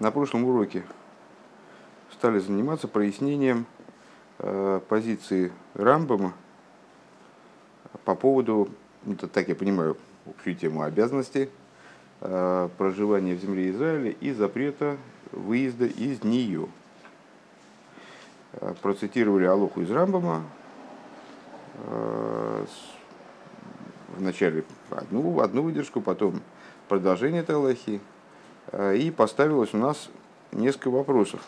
на прошлом уроке стали заниматься прояснением э, позиции Рамбама по поводу, это так я понимаю, общую тему обязанностей э, проживания в земле Израиля и запрета выезда из нее. Э, процитировали Алоху из Рамбама, э, вначале одну, одну выдержку, потом продолжение этой Аллахи, и поставилось у нас несколько вопросов.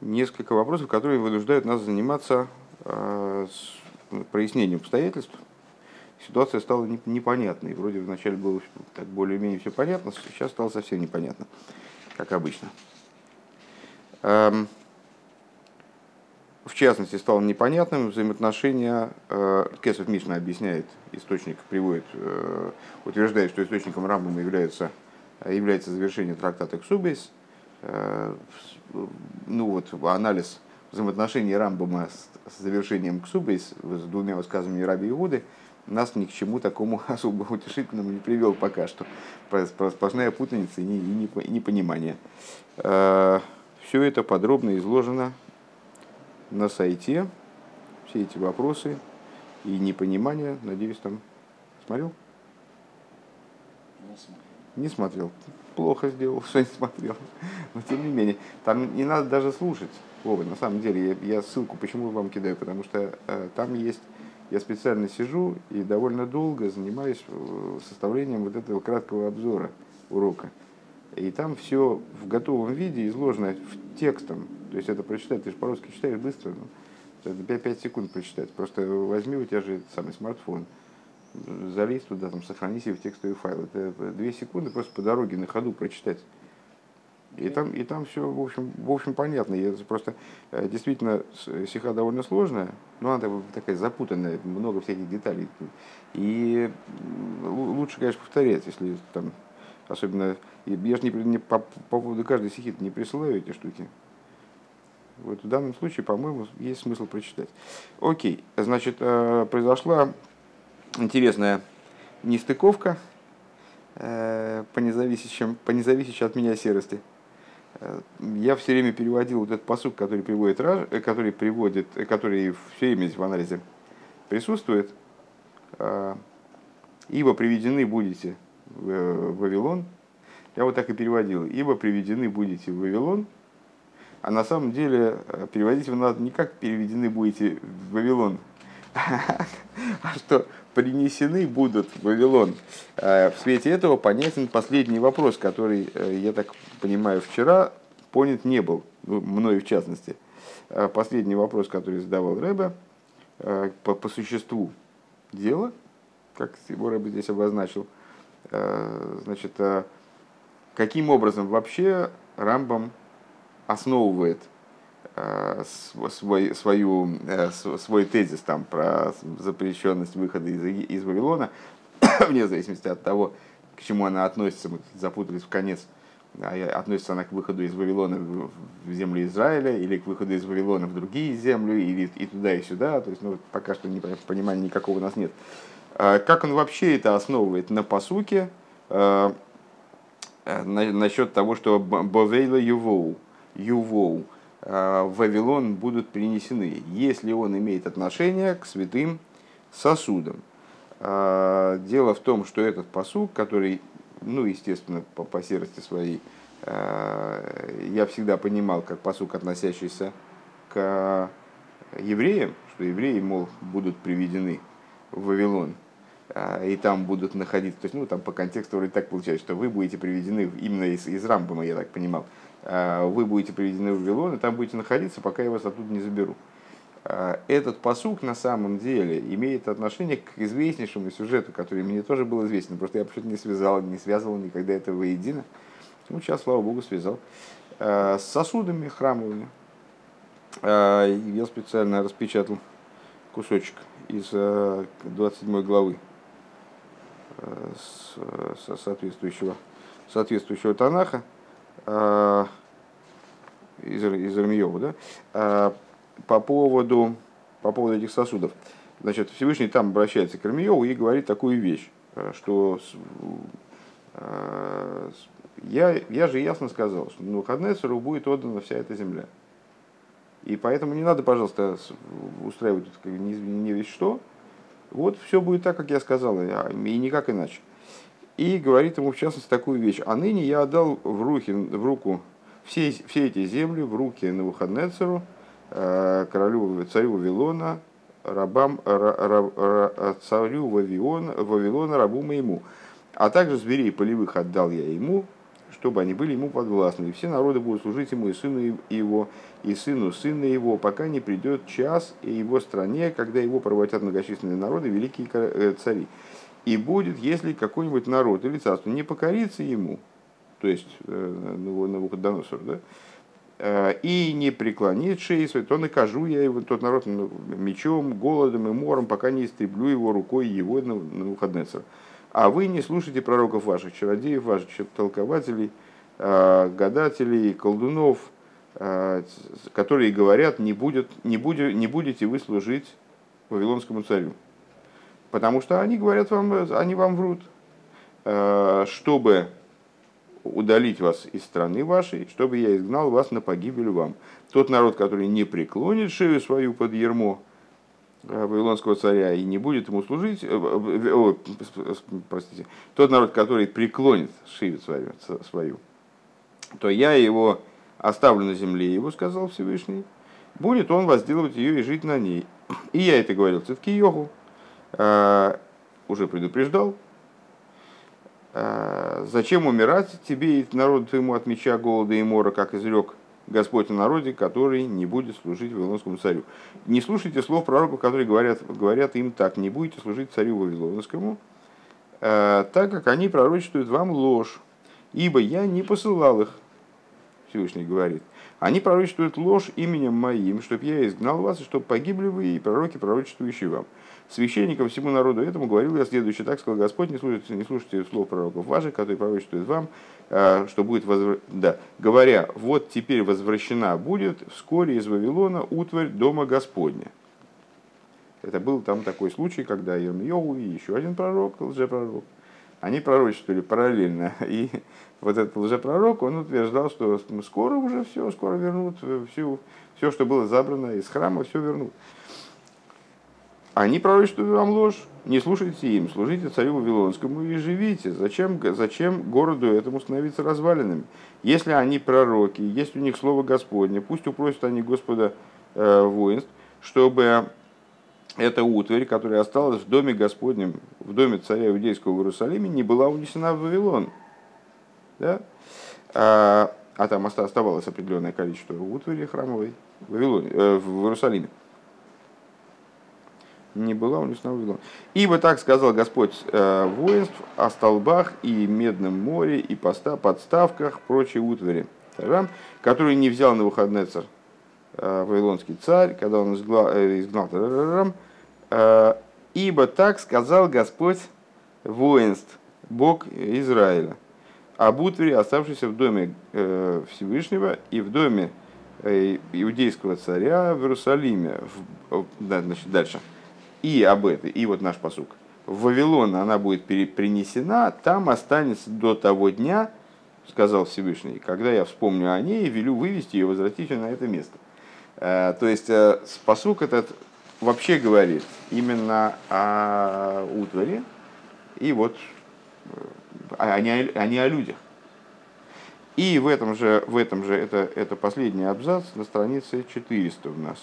Несколько вопросов, которые вынуждают нас заниматься прояснением обстоятельств. Ситуация стала непонятной. Вроде вначале было так более-менее все понятно, сейчас стало совсем непонятно, как обычно. В частности, стало непонятным взаимоотношения, э, Кесов Мишна объясняет, источник приводит, э, утверждает, что источником Рамбама является, является завершение трактата Ксубейс. Э, ну вот, анализ взаимоотношений Рамбама с, с завершением Ксубейс, с двумя высказываниями Раби Иуды, нас ни к чему такому особо утешительному не привел пока что. Сплошная путаница и непонимание. Все это подробно изложено на сайте все эти вопросы и непонимание, надеюсь, там смотрел? Не смотрел. Не смотрел. Плохо сделал, что не смотрел. Но тем не менее, там не надо даже слушать. Вова, на самом деле, я, я ссылку почему вам кидаю, потому что э, там есть, я специально сижу и довольно долго занимаюсь э, составлением вот этого краткого обзора урока. И там все в готовом виде изложено в текстом. То есть это прочитать, ты же по-русски читаешь быстро, ну, это 5, 5 секунд прочитать. Просто возьми у тебя же самый смартфон, залезь туда, там, сохрани себе в текстовый файл. Это 2 секунды просто по дороге на ходу прочитать. И там, и там все, в общем, в общем, понятно. Я просто э, действительно сиха довольно сложная, но она такая запутанная, много всяких деталей. И лучше, конечно, повторять, если там особенно я же не, не по, по поводу каждой стихи не присылаю эти штуки. Вот в данном случае, по-моему, есть смысл прочитать. Окей, значит, э, произошла интересная нестыковка э, по независящим, по независящей от меня серости. Э, я все время переводил вот этот посуд, который приводит, который приводит, который все время в анализе присутствует. Ибо приведены будете в Вавилон, я вот так и переводил. Ибо приведены будете в Вавилон, а на самом деле э, переводить его надо не как переведены будете в Вавилон, а что принесены будут в Вавилон. Э, в свете этого понятен последний вопрос, который, э, я так понимаю, вчера понят не был, ну, мною в частности. Последний вопрос, который задавал Рэбе, по, по существу дела, как его Рэбе здесь обозначил, значит, каким образом вообще Рамбам основывает э, свой, свою, э, свой тезис там, про запрещенность выхода из, из Вавилона, вне зависимости от того, к чему она относится, мы запутались в конец, относится она к выходу из Вавилона в землю Израиля, или к выходу из Вавилона в другие земли, или и туда, и сюда. То есть, ну, пока что не, понимания никакого у нас нет. Э, как он вообще это основывает на посуке? Э, насчет того, что Бовейла Ювоу, Ювоу, в Вавилон будут принесены, если он имеет отношение к святым сосудам. Дело в том, что этот посук, который, ну, естественно, по, по серости своей, я всегда понимал как посук, относящийся к евреям, что евреи, мол, будут приведены в Вавилон – а, и там будут находиться, то есть, ну, там по контексту вроде так получается, что вы будете приведены именно из, из Рамбама, я так понимал, а, вы будете приведены в Вавилон, и там будете находиться, пока я вас оттуда не заберу. А, этот посук на самом деле имеет отношение к известнейшему сюжету, который мне тоже был известен, просто я почему-то не связал, не связывал никогда это воедино. Ну, сейчас, слава богу, связал. С сосудами храмовыми. Я специально распечатал кусочек из 27 главы с соответствующего, соответствующего Танаха э, из, из Ирмиева, да, э, по поводу, по поводу этих сосудов. Значит, Всевышний там обращается к Ирмиеву и говорит такую вещь. что я, я же ясно сказал, что выходные будет отдана вся эта земля. И поэтому не надо, пожалуйста, устраивать не, не весь что. Вот все будет так, как я сказал, и никак иначе. И говорит ему, в частности, такую вещь. А ныне я отдал в, руки, в руку все, все эти земли, в руки Навуходнецеру, э, королю, царю Вавилона, рабам, ра, ра, ра, царю Вавилона, Вавилона, рабу моему. А также зверей полевых отдал я ему, чтобы они были ему подвластны. И все народы будут служить ему и сыну его, и сыну сына его, пока не придет час и его стране, когда его проводят многочисленные народы, великие э, цари. И будет, если какой-нибудь народ или царство не покорится ему, то есть э, Навуходоносору, да, э, и не преклонит шеи своей, то накажу я его, тот народ мечом, голодом и мором, пока не истреблю его рукой его Навуходоносора. А вы не слушайте пророков ваших, чародеев ваших, толкователей, гадателей, колдунов, которые говорят, не, будет, не, будет, не будете вы служить Вавилонскому царю. Потому что они говорят вам, они вам врут, э, чтобы удалить вас из страны вашей, чтобы я изгнал вас на погибель вам. Тот народ, который не преклонит шею свою под ермо, Э, вавилонского царя и не будет ему служить, э, о, простите, тот народ, который преклонит шею свою, свою, то я его оставлю на земле его, сказал Всевышний, будет он возделывать ее и жить на ней. И я это говорил Цитки Йоху, э, уже предупреждал, зачем умирать тебе и народу твоему от меча, голода и мора, как изрек Господь на народе, который не будет служить Вавилонскому царю. Не слушайте слов пророков, которые говорят, говорят им так, не будете служить царю Вавилонскому, э, так как они пророчествуют вам ложь, ибо я не посылал их, Всевышний говорит. Они пророчествуют ложь именем моим, чтобы я изгнал вас, и чтобы погибли вы и пророки, пророчествующие вам священникам всему народу этому говорил я следующее, так сказал Господь, не слушайте, не слушайте слов пророков ваших, которые пророчествуют вам, а, что будет возвр... да, говоря, вот теперь возвращена будет вскоре из Вавилона утварь дома Господня. Это был там такой случай, когда Ермиогу и еще один пророк, лжепророк, они пророчествовали параллельно. И вот этот лжепророк, он утверждал, что скоро уже все, скоро вернут все, все, что было забрано из храма, все вернут. Они пророчествуют вам ложь, не слушайте им, служите царю Вавилонскому и живите. Зачем, зачем городу этому становиться развалинами? Если они пророки, если у них слово Господне, пусть упросят они Господа э, воинств, чтобы эта утварь, которая осталась в доме Господнем, в доме царя Иудейского в Иерусалиме, не была унесена в Вавилон. Да? А, а там оставалось определенное количество утвари храмовой в, Вавилоне, э, в Иерусалиме не была унесена в Вавилон. Ибо так сказал Господь э, воинств о столбах и медном море и поста, подставках, прочей утвари, который не взял на выходный царь, э, вавилонский царь, когда он изгнал, э, изгнал э, ибо так сказал Господь воинств, Бог Израиля, об утваре, оставшейся в доме э, Всевышнего и в доме э, иудейского царя в Иерусалиме. Да, значит, дальше и об этой, и вот наш посук. В Вавилон она будет принесена, там останется до того дня, сказал Всевышний, когда я вспомню о ней, велю вывести ее, возвратить ее на это место. Э, то есть э, посук этот вообще говорит именно о утваре, и вот э, а не, а не о людях. И в этом же, в этом же это, это последний абзац на странице 400 у нас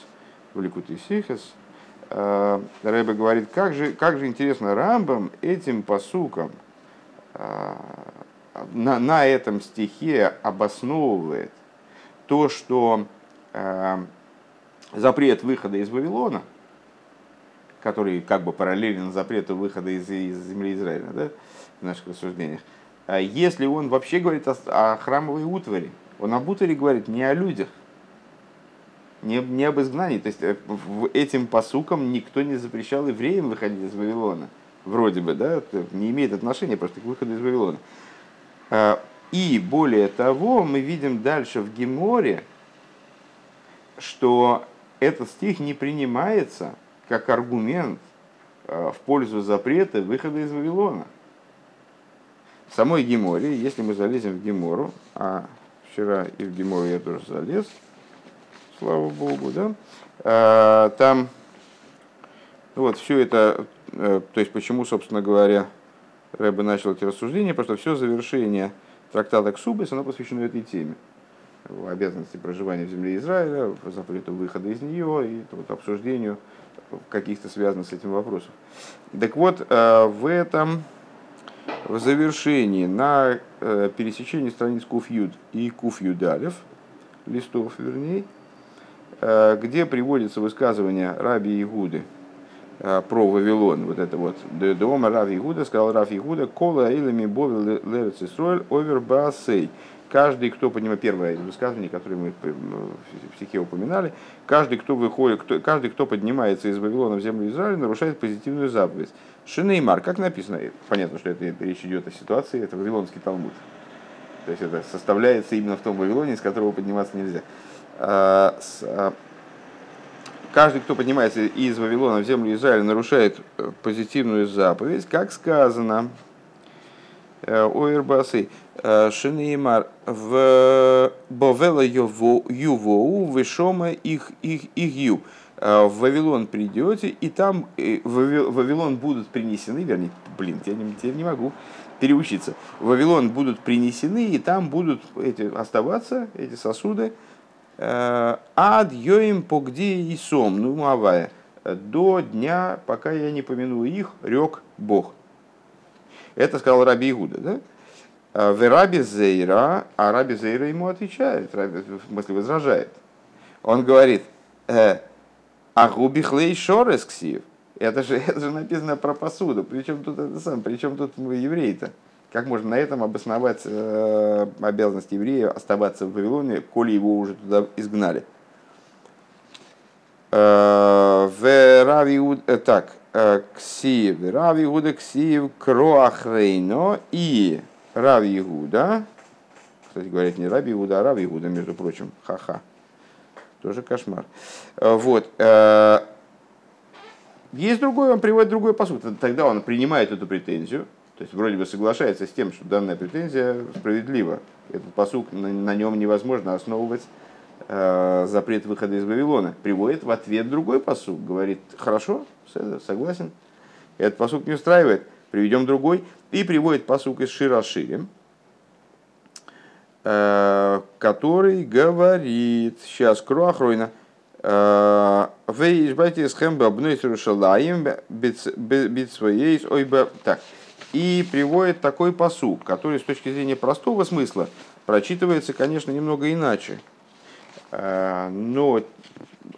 в Ликуте Сихес, Рэбе говорит, как же, как же интересно Рамбам этим посуком на, на этом стихе обосновывает то, что запрет выхода из Вавилона, который как бы параллелен запрету выхода из, из земли Израиля, да, в наших рассуждениях, если он вообще говорит о, о храмовой утвари, он об утвари говорит не о людях, не, не об изгнании. То есть э, этим посукам никто не запрещал евреям выходить из Вавилона. Вроде бы, да, не имеет отношения просто к выходу из Вавилона. А, и более того, мы видим дальше в Геморе, что этот стих не принимается как аргумент э, в пользу запрета выхода из Вавилона. В самой Геморе, если мы залезем в Гемору, а вчера и в Гемору я тоже залез, слава богу, да, а, там вот все это, э, то есть почему, собственно говоря, Рэбе начал эти рассуждения, потому что все завершение трактата Ксубис, оно посвящено этой теме. Обязанности проживания в земле Израиля, запрету выхода из нее и вот, обсуждению каких-то связанных с этим вопросов. Так вот, э, в этом в завершении на э, пересечении страниц Куфьюд и Куфьюдалев, листов вернее, э, где приводится высказывание Раби Игуды про Вавилон, вот это вот, дома Рави Игуда, сказал Рави Игуда, кола илами бови лерец Исроэль овер баасей каждый, кто понимает, первое из высказываний, которое мы в стихе упоминали, каждый, кто выходит, кто, каждый, кто поднимается из Вавилона в землю Израиля, нарушает позитивную заповедь. Шинеймар, как написано, понятно, что это речь идет о ситуации, это Вавилонский Талмуд. То есть это составляется именно в том Вавилоне, из которого подниматься нельзя. А, а, каждый, кто поднимается из Вавилона в землю Израиля, нарушает э, позитивную заповедь, как сказано, э, Ойрбасы, э, Шинеймар, в Бовела Ювоу, Вишома их, их, их ю. В Вавилон придете, и там в Вавилон будут принесены, вернее, блин, я не, я не могу переучиться. В Вавилон будут принесены, и там будут эти, оставаться эти сосуды, Ад йоим погди и сом, ну мавая, до дня, пока я не помяну их, рек Бог. Это сказал Раби Игуда, да? В Раби Зейра, а Раби Зейра ему отвечает, в смысле возражает. Он говорит, а губихлей шорес ксив. Это же, это же написано про посуду. Причем тут это сам, причем тут евреи-то? Как можно на этом обосновать э, обязанность еврея оставаться в Вавилоне, коли его уже туда изгнали? Э, в Рави э, так, э, Ксив, Рави Гуда Ксив, Кроахрейно и Рави Гуда, кстати говоря, не Раби Гуда, а Рави Гуда, между прочим, ха-ха, тоже кошмар. Вот, есть другой, он приводит другой посуд. Тогда он принимает эту претензию, то есть вроде бы соглашается с тем, что данная претензия справедлива. Этот посук на, нем невозможно основывать э, запрет выхода из Вавилона. Приводит в ответ другой посук. Говорит, хорошо, согласен. Этот посук не устраивает. Приведем другой. И приводит посук из Широширим, э, который говорит, сейчас Круахройна, э, Вейшбайте с хэмбэ обной Иерушалаем бит своей ойба. Так, и приводит такой посук, который с точки зрения простого смысла прочитывается, конечно, немного иначе. Э, но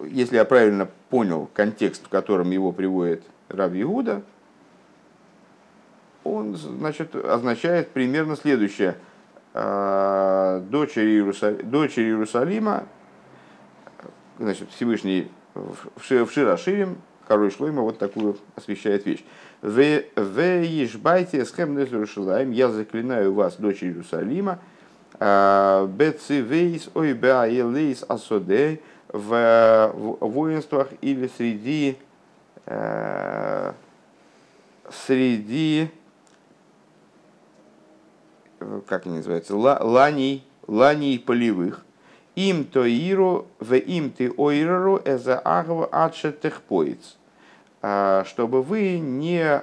если я правильно понял контекст, в котором его приводит Рав Иуда, он значит, означает примерно следующее. Э, дочери, Иерусалима, дочери Иерусалима, значит, Всевышний в Широширим, король Шлойма вот такую освещает вещь. В Ешбайте схем Иерусалим, я заклинаю вас, дочь Иерусалима, а, Бецивейс ой баилейс асодей в воинствах или среди а, среди как они называются, ланей, ланей полевых, им то иру, в им ты ойру, эза агва адше техпоиц. А, чтобы вы не э,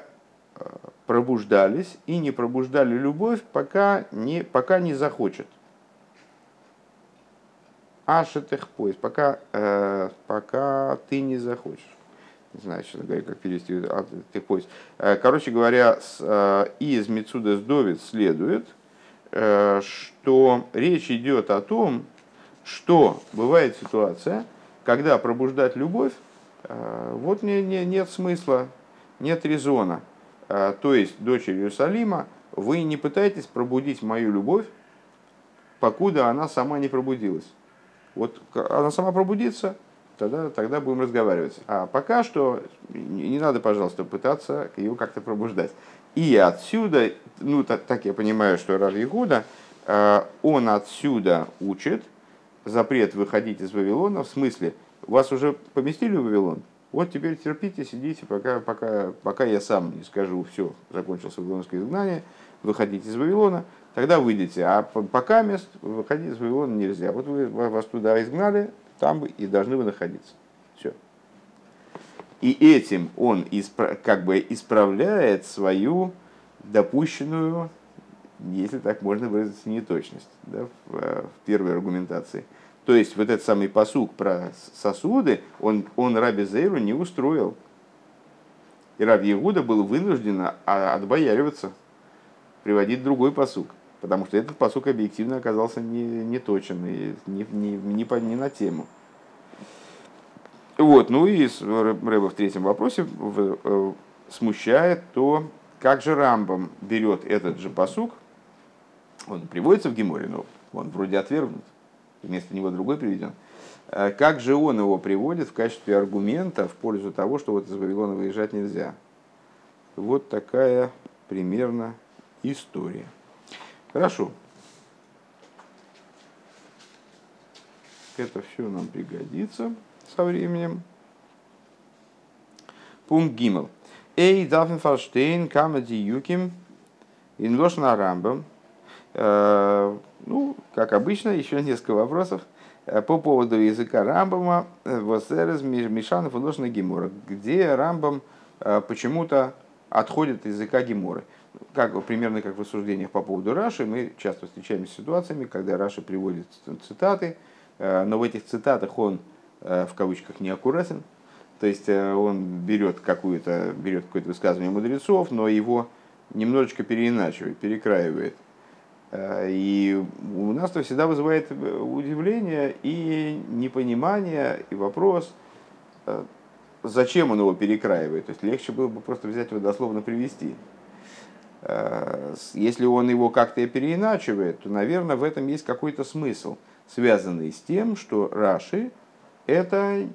пробуждались и не пробуждали любовь, пока не, пока не захочет. Ашетых поезд, пока, э, пока ты не захочешь. Не знаю, что говоря, как перевести. Э, короче говоря, э, из Мецуда Сдовит следует, э, что речь идет о том, что бывает ситуация, когда пробуждать любовь Э, вот не, не, нет смысла, нет резона. Э, то есть, дочь Иерусалима, вы не пытаетесь пробудить мою любовь, покуда она сама не пробудилась. Вот она сама пробудится, тогда, тогда будем разговаривать. А пока что не надо, пожалуйста, пытаться ее как-то пробуждать. И отсюда, ну так, так я понимаю, что Рав Ягуда, э, он отсюда учит запрет выходить из Вавилона в смысле – вас уже поместили в Вавилон? Вот теперь терпите, сидите, пока, пока, пока я сам не скажу, все, закончился вавилонское изгнание, выходить из Вавилона, тогда выйдете. А пока мест выходить из Вавилона нельзя. Вот вы, вас туда изгнали, там и должны вы находиться. И этим он испра- как бы исправляет свою допущенную, если так можно выразиться, неточность да, в, э, в первой аргументации. То есть вот этот самый посук про сосуды, он, он Раби Зейру не устроил. И Раб Егуда был вынужден а, отбояриваться, приводить другой посук. Потому что этот посук объективно оказался не, не точен и не, не, не, по, не на тему. Вот, ну и Рэба в третьем вопросе э, смущает то, как же Рамбам берет этот же посук, он приводится в Геморе, но он вроде отвергнут, вместо него другой приведен. Э, как же он его приводит в качестве аргумента в пользу того, что вот из Вавилона выезжать нельзя? Вот такая примерно история. Хорошо. Это все нам пригодится со временем. Пункт Гиммел. Эй, Дафен Фалштейн, Камади Юким, Инлошна Рамбам. Э, ну, как обычно, еще несколько вопросов э, по поводу языка Рамбама. Э, Восерез Мишанов и Гимора. Где Рамбам почему-то отходит от языка Геморы как, примерно как в рассуждениях по поводу Раши, мы часто встречаемся с ситуациями, когда Раши приводит цитаты, но в этих цитатах он в кавычках неаккуратен, то есть э, он берет, какую-то, берет какое-то высказывание мудрецов, но его немножечко переиначивает, перекраивает. И у нас это всегда вызывает удивление и непонимание, и вопрос, зачем он его перекраивает. То есть легче было бы просто взять его дословно привести. Э, если он его как-то переиначивает, то, наверное, в этом есть какой-то смысл, связанный с тем, что Раши – это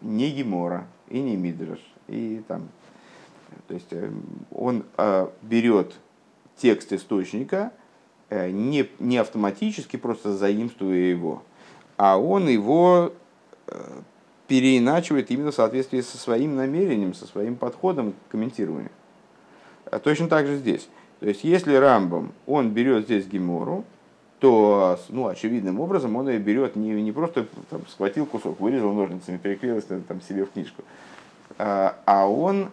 не Гемора и не Мидраш. И там, то есть э, он э, берет текст источника, не, не автоматически просто заимствуя его, а он его переиначивает именно в соответствии со своим намерением, со своим подходом к комментированию. А точно так же здесь. То есть, если Рамбам, он берет здесь Гемору, то, ну, очевидным образом он ее берет не, не просто там, схватил кусок, вырезал ножницами, переклеил там, себе в книжку, а, а он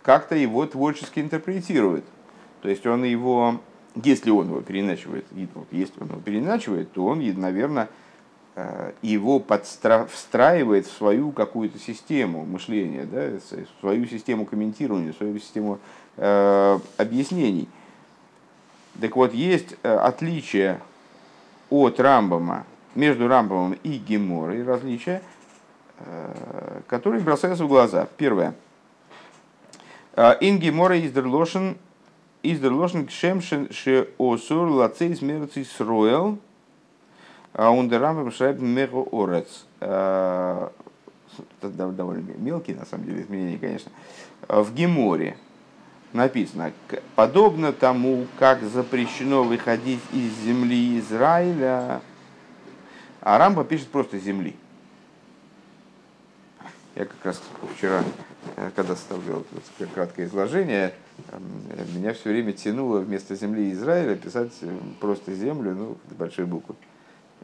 как-то его творчески интерпретирует. То есть он его, если он его переначивает, если он его переначивает, то он, наверное, Э, его подстра... встраивает в свою какую-то систему мышления, да, в свою систему комментирования, в свою систему э, объяснений. Так вот, есть э, отличие от Рамбама, между Рамбамом и Геморой, различия, э, которые бросаются в глаза. Первое. Ин Гемора издерлошен издерлошен кшемшен ше осур лацейс мерцис роэл а Ундерамбам шрайб мегу орец. Это довольно мелкие, на самом деле, изменения, конечно. В Геморе написано, подобно тому, как запрещено выходить из земли Израиля, а Рамба пишет просто земли. Я как раз вчера, э, когда составлял краткое изложение, меня все время тянуло вместо земли Израиля писать э, просто землю, ну, с большой буквы.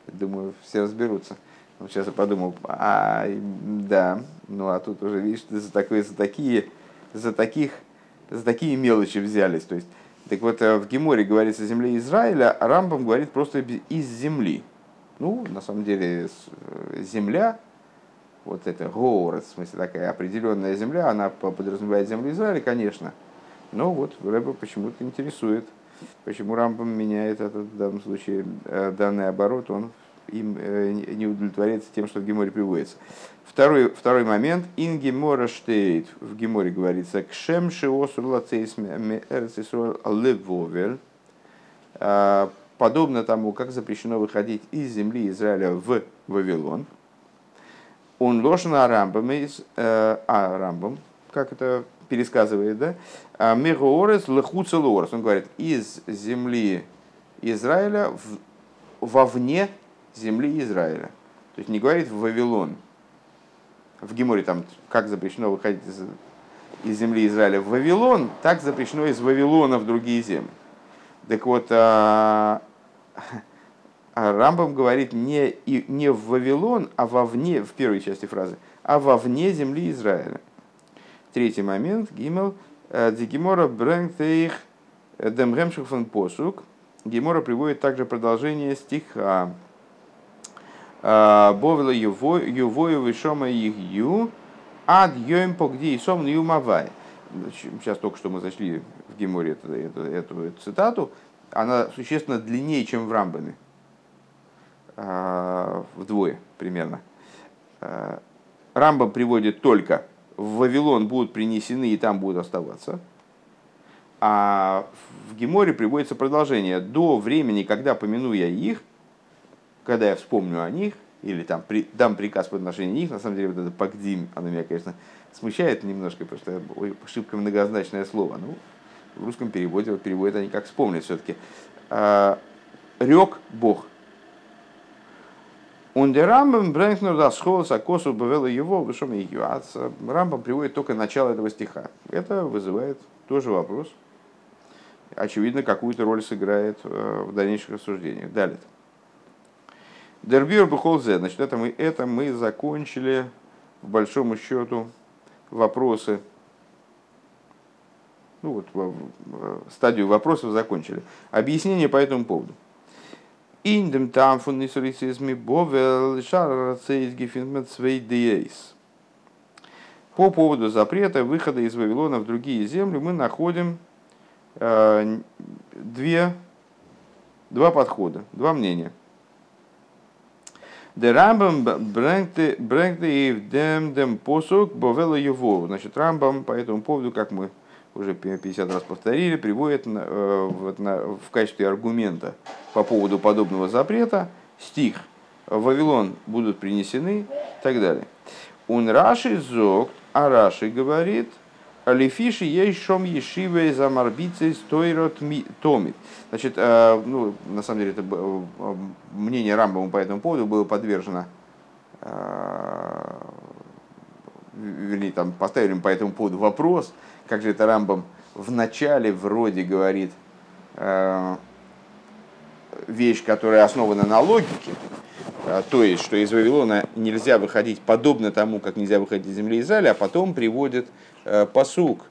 Думаю, все разберутся. Вот сейчас я подумал, а, да, ну а тут уже, видишь, за, такое, за, такие, за, таких, за такие мелочи взялись. То есть, так вот, э, в Геморе говорится о земле Израиля, а Рамбам говорит просто из земли. Ну, на самом деле, э, земля, вот это город, в смысле такая определенная земля, она подразумевает землю Израиля, конечно. Но вот Рэба почему-то интересует Почему Рамбам меняет этот в данном случае э, данный оборот, он им э, не удовлетворяется тем, что в Геморе приводится. Второй, второй момент. Ин Гемора штейт. В Геморе говорится. Кшем шиосур лацейс левовель. А, подобно тому, как запрещено выходить из земли Израиля в Вавилон. Он ложен Рамбам, э, а Рамбам, как это пересказывает, да? А Мегаорес лехуцелорес. Он говорит, из земли Израиля в, вовне земли Израиля. То есть не говорит в Вавилон. В Геморе там, как запрещено выходить из, из земли Израиля в Вавилон, так запрещено из Вавилона в другие земли. Так вот, а, а Рамбам говорит не, и, не в Вавилон, а вовне, в первой части фразы, а вовне земли Израиля. Третий момент, Гимел, э, Дигимора Брэнгтейх Демгемших фон Посук. Гимора приводит также продолжение стиха. «А, Бовила Ювою Вишома Ихью, Ад Йоим Погди Сом Юмавай. Сейчас только что мы зашли в Геморе эту, эту, эту цитату. Она существенно длиннее, чем в Рамбаме. А, вдвое примерно. А, Рамбам приводит только в Вавилон будут принесены и там будут оставаться. А в Геморе приводится продолжение. До времени, когда помяну я их, когда я вспомню о них, или там при, дам приказ по отношению них, на самом деле вот это пагдим, оно меня, конечно, смущает немножко, потому что ой, ошибка многозначное слово. Ну, в русском переводе вот переводят они как вспомнить все-таки. А, Рек Бог. Он де Рамбам Брэнкнер да схолос косу бавела его вышом ее. А Рамбам приводит только начало этого стиха. Это вызывает тоже вопрос. Очевидно, какую-то роль сыграет э, в дальнейших рассуждениях. Далее. Дербир Бухолзе. Значит, это мы, это мы закончили, в большому счету, вопросы. Ну вот, стадию вопросов закончили. Объяснение по этому поводу. Индем там фун нисурицизми бовел По поводу запрета выхода из Вавилона в другие земли мы находим э, две, два подхода, два мнения. Де Рамбам брэнгте и дем дем посук бовела его. Значит, Рамбам по этому поводу, как мы уже 50 раз повторили, приводит э, в, в качестве аргумента по поводу подобного запрета стих «Вавилон будут принесены» и так далее. Он Раши зог, а Раши говорит, Алифиши есть шом ешиве за марбицей стойрот томит. Значит, э, ну, на самом деле, это э, мнение Рамбама по этому поводу было подвержено вернее, там поставили по этому поводу вопрос, как же это Рамбам в начале вроде говорит э, вещь, которая основана на логике, э, то есть, что из Вавилона нельзя выходить подобно тому, как нельзя выходить из земли Израиля, а потом приводит э, посук,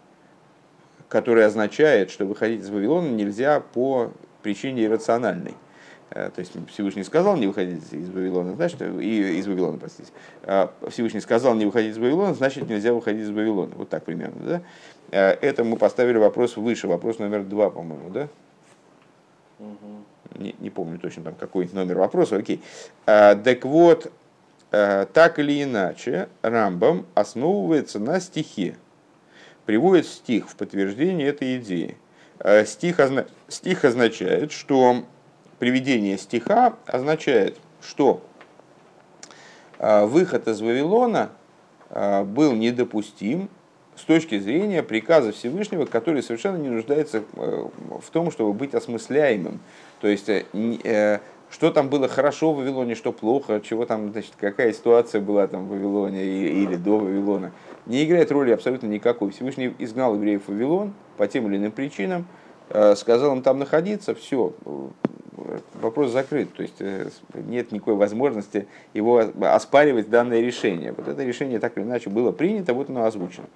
который означает, что выходить из Вавилона нельзя по причине иррациональной. Э, то есть Всевышний сказал не выходить из Вавилона, значит, и из Вавилона, простите. А Всевышний сказал не выходить из Вавилона, значит нельзя выходить из Вавилона. Вот так примерно, да? Э, это мы поставили вопрос выше, вопрос номер два, по-моему, да? Угу. Не, не помню точно там какой номер вопроса, окей. А, так вот, э, так или иначе, Рамбам основывается на стихе. Приводит стих в подтверждение этой идеи. Стих, стих означает, что приведение стиха означает, что а, выход из Вавилона а, был недопустим с точки зрения приказа Всевышнего, который совершенно не нуждается э, в том, чтобы быть осмысляемым. То есть, э, э, что там было хорошо в Вавилоне, что плохо, чего там, значит, какая ситуация была там в Вавилоне или до Вавилона, не играет роли абсолютно никакой. Всевышний изгнал евреев в Вавилон по тем или иным причинам, сказал им там находиться, все, вопрос закрыт. То есть э, нет никакой возможности его оспаривать данное решение. Вот это решение так или иначе было принято, вот оно озвучено.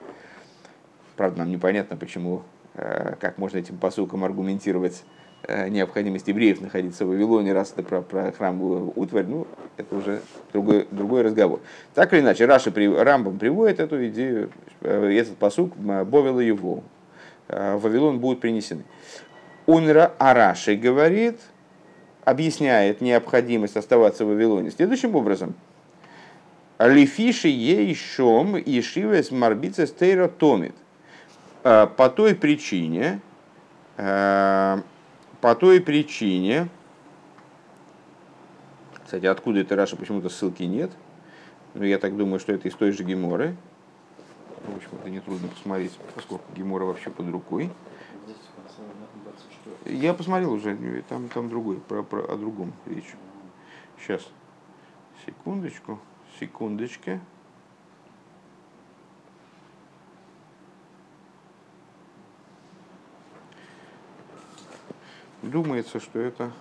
Правда, нам непонятно, почему, э, как можно этим посылкам аргументировать э, необходимость евреев находиться в Вавилоне, раз это про, про храмовую утварь, ну, это уже другой, другой разговор. Так или иначе, Раши, Рамбам приводит эту идею, этот посук Бовела его. В Вавилон будут принесены. Унра Араши говорит, объясняет необходимость оставаться в Вавилоне следующим образом. Лифиши ей шом и шивес марбица стейра томит. По той причине, по той причине, кстати, откуда это Раша, почему-то ссылки нет, но я так думаю, что это из той же Геморы. В общем, это нетрудно посмотреть, поскольку Гемора вообще под рукой. Я посмотрел уже, там, там другой, про, про, о другом речь. Сейчас. Секундочку, секундочки. Думается, что это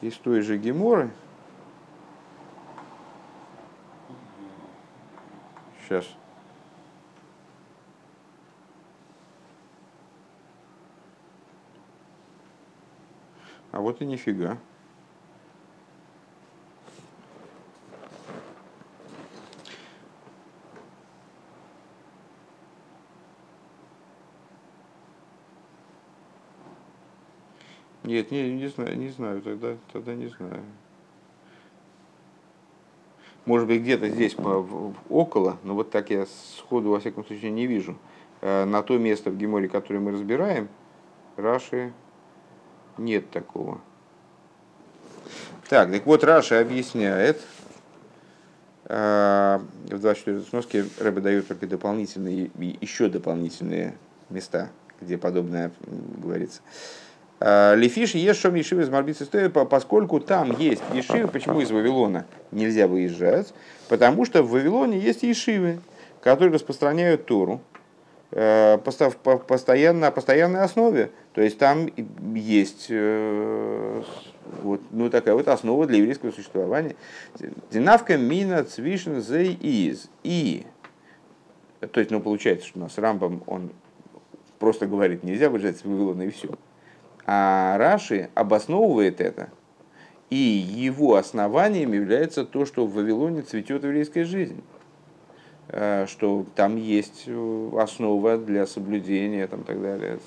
из той же Геморы. Сейчас. А вот и нифига. Нет, не, не знаю, не знаю, тогда, тогда не знаю. Может быть, где-то здесь по, около, но вот так я сходу, во всяком случае, не вижу. Э, на то место в Геморе, которое мы разбираем, Раши нет такого. Так, так вот, Раши объясняет, э, в 24 сноске Рэбе дает только дополнительные, еще дополнительные места, где подобное говорится. Э, Лефиш есть шом Ешивы из Марбицы стоит, поскольку там есть Ешивы, почему из Вавилона нельзя выезжать? Потому что в Вавилоне есть Ешивы, которые распространяют Тору э, постоянно, на постоянной основе. То есть там есть э, вот, ну, такая вот основа для еврейского существования. Динавка мина цвишен зей из. И, то есть, ну, получается, что у нас Рамбам, он просто говорит, нельзя выезжать из Вавилона и все. А Раши обосновывает это, и его основанием является то, что в Вавилоне цветет еврейская жизнь э, что там есть э, основа для соблюдения, там, так далее,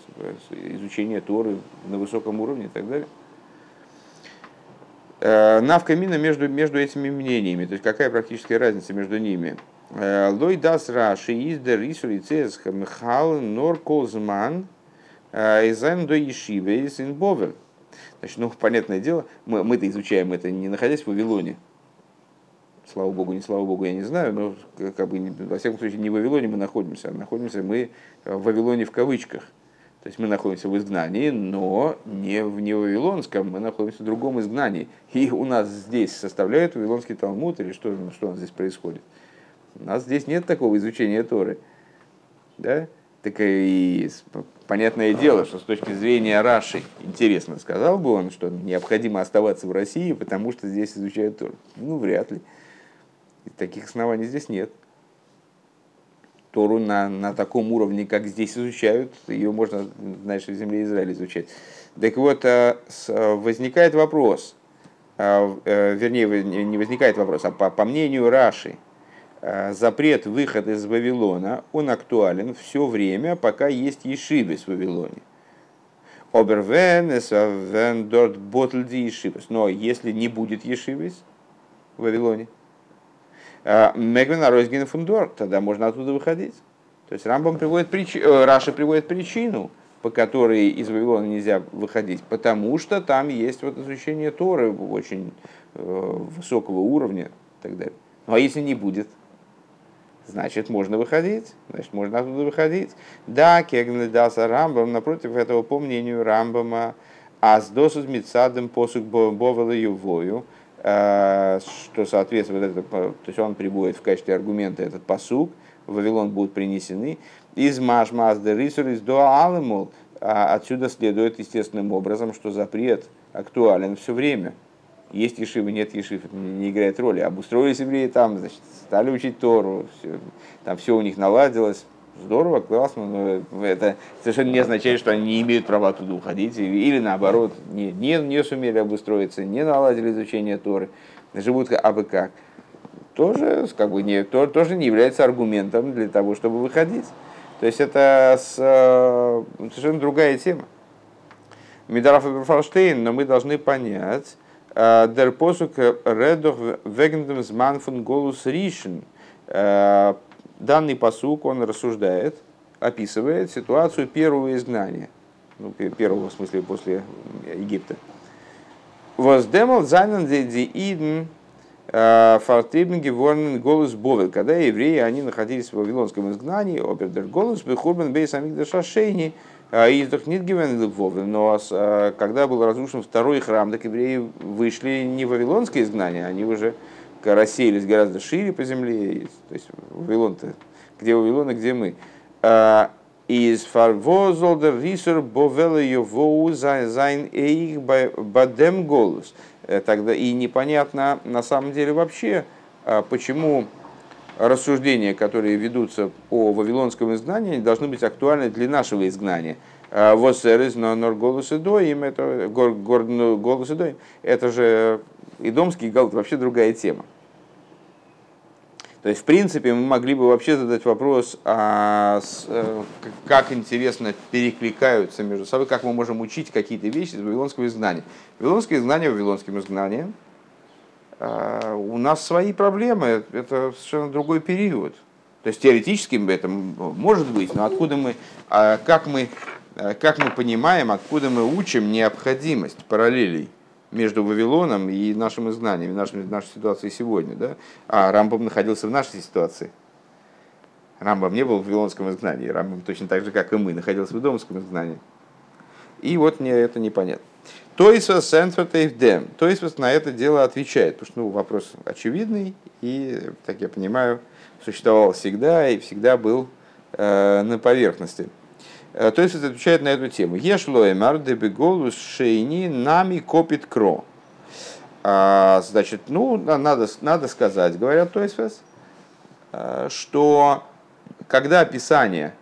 изучения Торы на высоком уровне и так далее. Э, Навка мина между, между этими мнениями, то есть какая практическая разница между ними? לדעת רש"י איז דער איסור יציאה מבבל נאר כל זמן ס'זיינען דא ישיבות אין בבל. Значит, ну, понятное дело, мы, мы-то изучаем это не находясь в Вавилоне. Слава Богу, не слава Богу, я не знаю, но как бы, во всяком случае не в Вавилоне мы находимся, а находимся мы в Вавилоне в кавычках. То есть мы находимся в изгнании, но не в не Вавилонском, мы находимся в другом изгнании. И у нас здесь составляет Вавилонский Талмуд, или что, что у нас здесь происходит? У нас здесь нет такого изучения Торы. Да? Так и понятное дело, что с точки зрения Раши, интересно, сказал бы он, что необходимо оставаться в России, потому что здесь изучают Тору. Ну, вряд ли. И таких оснований здесь нет. Тору на, на таком уровне, как здесь изучают, ее можно, знаешь, в земле Израиля изучать. Так вот, э, возникает вопрос, э, э, вернее, не возникает вопрос, а по, по мнению Раши, запрет выхода из Вавилона, он актуален все время, пока есть ешивы в Вавилоне. Обервенес, вен дорт ботлди ешивес. Но если не будет ешивес в Вавилоне, э, Мегвен Аройсген фундор, тогда можно оттуда выходить. То есть Рамбам приводит причину, э, Раша приводит причину, по которой из Вавилона нельзя выходить, потому что там есть вот изучение Торы очень высокого уровня и так далее. Ну а если не будет, значит, можно выходить, значит, можно оттуда выходить. Да, кегны даса Рамбам, напротив этого, по мнению Рамбама, а с досуд мицадом посук бовела ювою, э, что соответствует, это, то есть он приводит в качестве аргумента этот посук, в Вавилон будут принесены, из машмаз де рисурис до алымул, а отсюда следует естественным образом, что запрет актуален все время. Есть ешивы, нет ешив, это не играет роли. Обустроились евреи там, значит, стали учить Тору, все, там все у них наладилось, здорово, классно, но это совершенно не означает, что они не имеют права оттуда уходить, или наоборот, не, не, не сумели обустроиться, не наладили изучение Торы, живут абы как. Тоже, как бы, не, то, тоже не является аргументом для того, чтобы выходить. То есть это с, э, совершенно другая тема. Мидараф и но мы должны понять, Дер посук редох вегендем зман фун голус ришен. Данный посук, он рассуждает, описывает ситуацию первого изгнания. Ну, первого, в смысле, после Египта. Воздемал зайнен ди иден фартрибен геворнен голос бовел. Когда евреи, они находились в вавилонском изгнании, обердер голос, бехурбен бейс амигдаш шашейни, а, Издох нет но а, когда был разрушен второй храм, так евреи вышли не в вавилонское изгнание, они уже рассеялись гораздо шире по земле. То есть Вавилон-то, где Вавилон, и где мы. А, из фарвозолдер рисер бовеле его зайн эйх бадем голос. Тогда и непонятно на самом деле вообще, почему рассуждения, которые ведутся о вавилонском изгнании, должны быть актуальны для нашего изгнания. Вот но нор голос и это голос и доим, это же идомский галут, вообще другая тема. То есть, в принципе, мы могли бы вообще задать вопрос, а с, э, как интересно перекликаются между собой, как мы можем учить какие-то вещи из вавилонского изгнания. Вавилонское изгнание вавилонским изгнанием. А, у нас свои проблемы, это совершенно другой период. То есть теоретически это может быть, но откуда мы, а как мы, а как мы понимаем, откуда мы учим необходимость параллелей между Вавилоном и нашим изгнанием, нашей, нашей ситуацией сегодня. Да? А Рамбам находился в нашей ситуации. Рамбам не был в Вавилонском изгнании. Рамбам точно так же, как и мы, находился в Домском изгнании. И вот мне это непонятно. То есть Дем. То есть на это дело отвечает, потому что ну, вопрос очевидный и, так я понимаю, существовал всегда и всегда был э, на поверхности. Э, то это отвечает на эту тему. Ешлоемар дебеголус шейни нами копит кро. А, значит, ну, надо, надо сказать, говорят то есть, э, что когда описание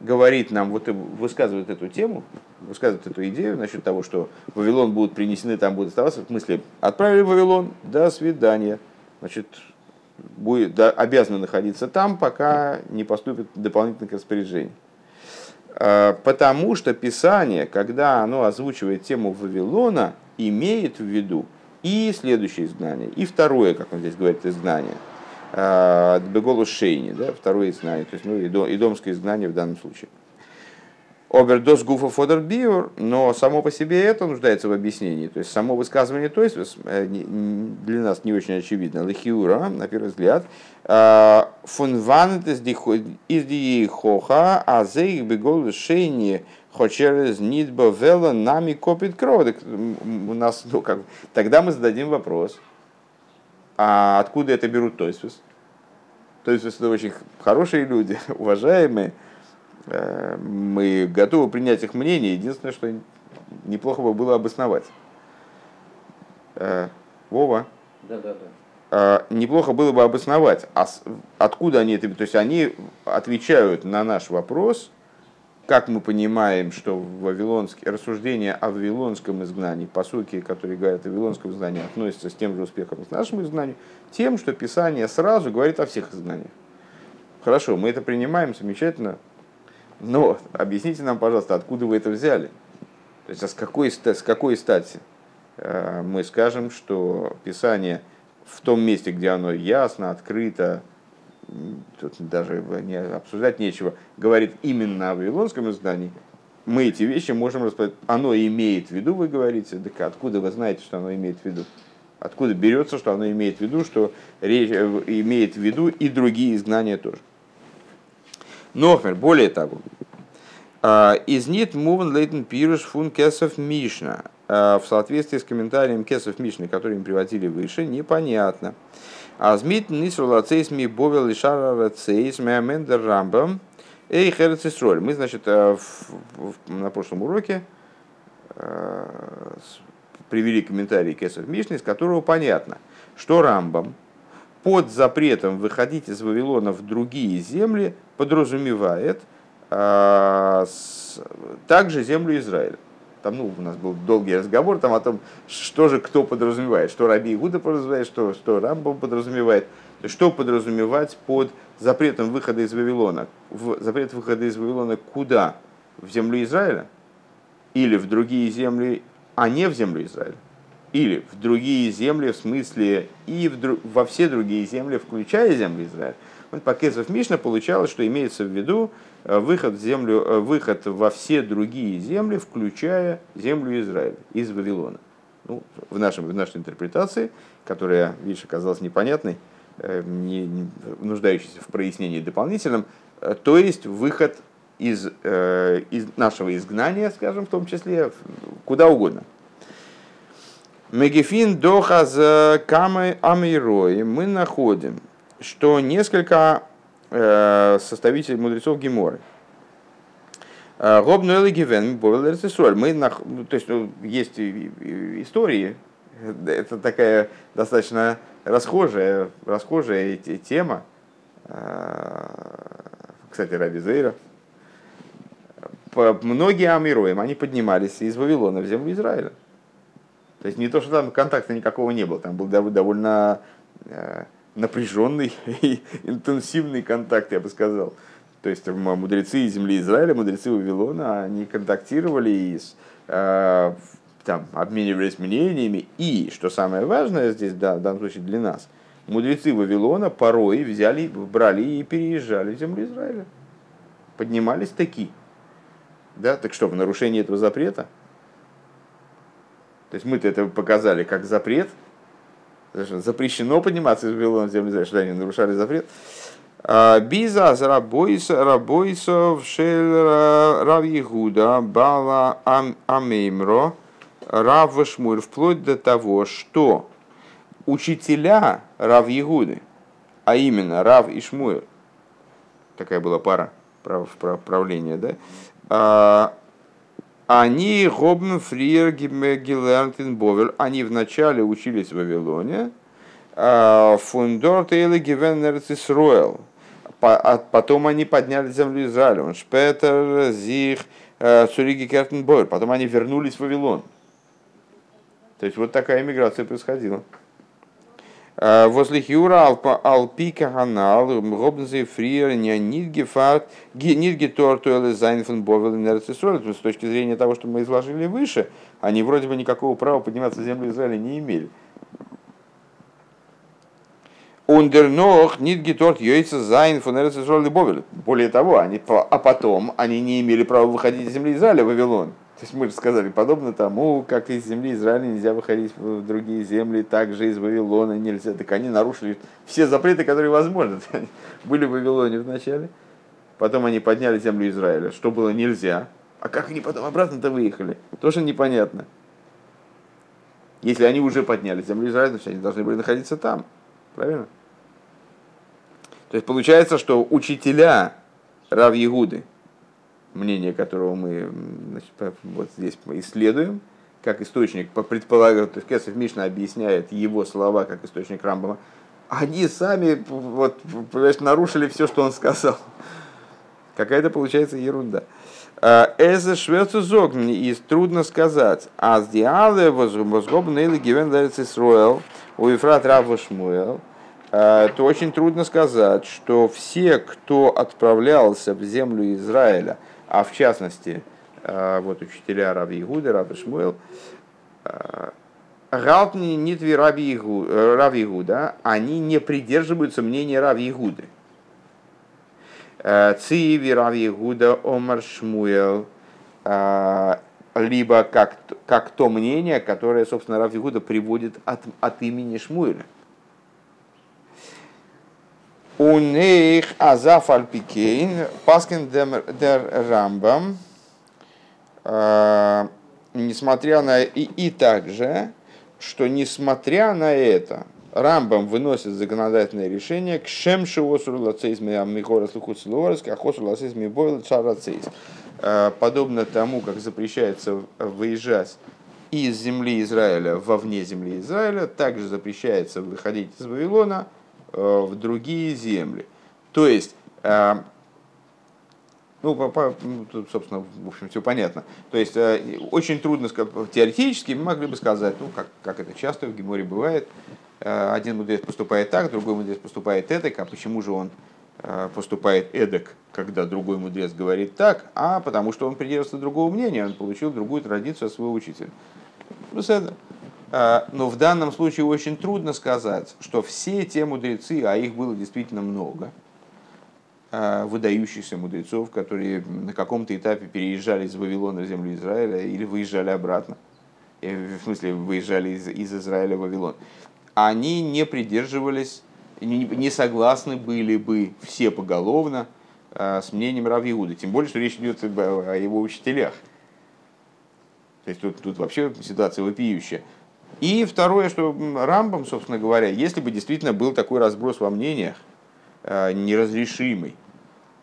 говорит нам, вот высказывает эту тему, высказывает эту идею насчет того, что Вавилон будут принесены, там будут оставаться, в смысле, отправили в Вавилон, до свидания. Значит, будет, да, обязаны находиться там, пока не поступит дополнительных распоряжений. Э, потому что Писание, когда оно озвучивает тему Вавилона, имеет в виду и следующее изгнание, и второе, как он здесь говорит, изгнание. Э, Беголу Шейни, да, второе изгнание, то есть ну, и домское изгнание в данном случае. Обердос гуфа фодер биор, но само по себе это нуждается в объяснении. То есть само высказывание, то есть э, для нас не очень очевидно. Лехиура, на первый взгляд, э, фун ванет из ди хоха, а зейх бегол решение хочерез нидба вела нами копит кровь. У нас, ну как, тогда мы зададим вопрос, а откуда это берут то есть? То есть это очень хорошие люди, уважаемые, мы готовы принять их мнение. Единственное, что неплохо бы было обосновать. Э, Вова? Да, да, да. Неплохо было бы обосновать, а откуда они это... То есть они отвечают на наш вопрос, как мы понимаем, что вавилонские рассуждения о вавилонском изгнании, по сути, которые говорят о вавилонском изгнании, относятся с тем же успехом к нашему изгнанию, тем, что Писание сразу говорит о всех изгнаниях. Хорошо, мы это принимаем, замечательно, но объясните нам, пожалуйста, откуда вы это взяли? То есть, а с какой, с какой стати э, мы скажем, что Писание в том месте, где оно ясно, открыто, тут даже не, обсуждать нечего, говорит именно о Вавилонском издании, мы эти вещи можем рассказать. Оно имеет в виду, вы говорите, так откуда вы знаете, что оно имеет в виду? Откуда берется, что оно имеет в виду, что речь э, имеет в виду и другие изгнания тоже? Нохмер, более того, а, из нит мувен лейтен пируш фун кесов мишна. А, в соответствии с комментарием кесов мишны, который им приводили выше, непонятно. Азмит нисрулацейс ми бовел лишара рацейс меамендер рамбам эй херцисроль. Мы, значит, а, на прошлом уроке привели комментарий Кесов Мишны, из которого понятно, что Рамбам под запретом выходить из Вавилона в другие земли подразумевает а, с, также землю Израиля. Там ну, у нас был долгий разговор там, о том, что же кто подразумевает, что Раби Игуда подразумевает, что, что Рамбом подразумевает. Что подразумевать под запретом выхода из Вавилона? В, запрет выхода из Вавилона куда? В землю Израиля? Или в другие земли, а не в землю Израиля? Или в другие земли, в смысле и в, во все другие земли, включая землю Израиля? Вот по Кесов Мишна получалось, что имеется в виду э, выход, в землю, э, выход во все другие земли, включая землю Израиля из Вавилона. Ну, в, нашем, в нашей интерпретации, которая, видишь, оказалась непонятной, э, не, не нуждающейся в прояснении дополнительном, то есть выход из, из нашего изгнания, скажем, в том числе, куда угодно. Мегефин дохаз камы амирои мы находим что несколько э, составителей мудрецов Геморы Гобну Элегивен, Мы, ну, то есть, ну, есть истории, это такая достаточно расхожая, расхожая тема. Кстати, Раби Зейра. Многие амироем, они поднимались из Вавилона в землю Израиля. То есть не то, что там контакта никакого не было, там был довольно напряженный и интенсивный контакт, я бы сказал. То есть мудрецы земли Израиля, мудрецы Вавилона, они контактировали и э, там, обменивались мнениями. И, что самое важное здесь, да, в данном случае для нас, мудрецы Вавилона порой взяли, брали и переезжали в землю Израиля. Поднимались таки. Да, так что, в нарушении этого запрета? То есть мы-то это показали как запрет. Запрещено подниматься из Вавилона в землю Израиля, они нарушали запрет. А, Бизас рабойса рабойсов шел рав Егуда бала амеймро рав Шмуль, вплоть до того, что учителя рав Егуды, а именно рав и такая была пара прав, прав, правления, да, а, они Гобн Фриер Гилертин Бовель, они вначале учились в Вавилоне, а, Фундор Тейле Гивенерцис Ройл, а потом они подняли землю Израиля. Он Шпетер, Зих, э, Цуриги Кертенбойр. Потом они вернулись в Вавилон. То есть вот такая миграция происходила. Э, возле Хиура Алпика Ганал, Робнзе Фриер, Нидгефарт, Нидгетор Туэлэ Зайнфен Бовел С точки зрения того, что мы изложили выше, они вроде бы никакого права подниматься в землю Израиля не имели. Ундернох нит гиторт йойца зайн фунерес бовель. Более того, они, а потом они не имели права выходить из земли Израиля в Вавилон. То есть мы же сказали, подобно тому, как из земли Израиля нельзя выходить в другие земли, так же из Вавилона нельзя. Так они нарушили все запреты, которые возможны. Были в Вавилоне вначале, потом они подняли землю Израиля, что было нельзя. А как они потом обратно-то выехали? Тоже непонятно. Если они уже подняли землю Израиля, значит они должны были находиться там. Правильно? То есть получается, что учителя Рав Егуды, мнение которого мы значит, вот здесь исследуем, как источник, предполагает, то есть Кесов Мишна объясняет его слова как источник Рамбама, они сами вот, нарушили все, что он сказал. Какая-то получается ерунда. Эзе швецу зог, и трудно сказать. А с диале возгобны или гивен Исруэл, у Ефрат Рава Шмуэл, Э, то очень трудно сказать, что все, кто отправлялся в землю Израиля, а в частности, э, вот учителя Раби Игуды, Раби Шмуэл, Галтни Нитви Раби Игуда, они не придерживаются мнения Раби Игуды. Циви Раби Игуда Омар Шмуэл, либо как, как то мнение, которое, собственно, Раби Игуда приводит от, от имени Шмуэля. У них азаф альпикейн, паскин дер рамбам, а, несмотря на и, и также, что несмотря на это, Рамбам выносит законодательное решение к шемши осур лацейзме амигора слухут слуорск, а хосур лацейзме бойл чарацейз. А, подобно тому, как запрещается выезжать из земли Израиля вовне земли Израиля, также запрещается выходить из Вавилона – Э, в другие земли. То есть, э, ну, по, по, ну, тут, собственно, в общем, все понятно. То есть, э, очень трудно теоретически мы могли бы сказать, ну, как, как это часто в Геморе бывает, один мудрец поступает так, другой мудрец поступает эдак, а почему же он поступает эдак, когда другой мудрец говорит так, а потому что он придерживается другого мнения, он получил другую традицию от своего учителя. Ну, это. А, но в данном случае очень трудно сказать, что все те мудрецы, а их было действительно много, а, выдающихся мудрецов, которые на каком-то этапе переезжали из Вавилона в землю Израиля или выезжали обратно, в смысле выезжали из, из Израиля в Вавилон, они не придерживались, не, согласны были бы все поголовно а, с мнением Рав Иуды, тем более, что речь идет о его учителях. То есть тут, тут вообще ситуация вопиющая. И второе, что Рамбам, собственно говоря, если бы действительно был такой разброс во мнениях, э, неразрешимый,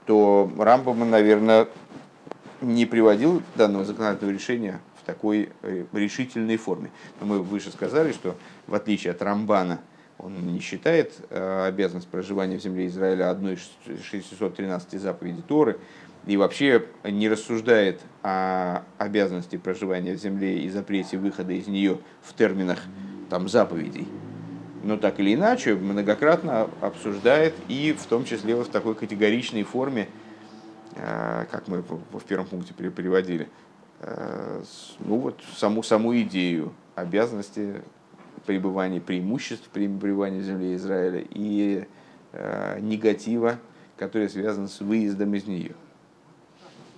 то Рамбам, наверное, не приводил данного законодательного решения в такой решительной форме. Но мы выше сказали, что в отличие от Рамбана, он не считает обязанность проживания в земле Израиля одной из 613 заповедей Торы, и вообще не рассуждает о обязанности проживания в земле и запрете выхода из нее в терминах там, заповедей. Но так или иначе, многократно обсуждает и в том числе вот в такой категоричной форме, э, как мы в первом пункте переводили, э, ну вот саму, саму идею обязанности пребывания, преимуществ пребывания земле Израиля и э, негатива, который связан с выездом из нее.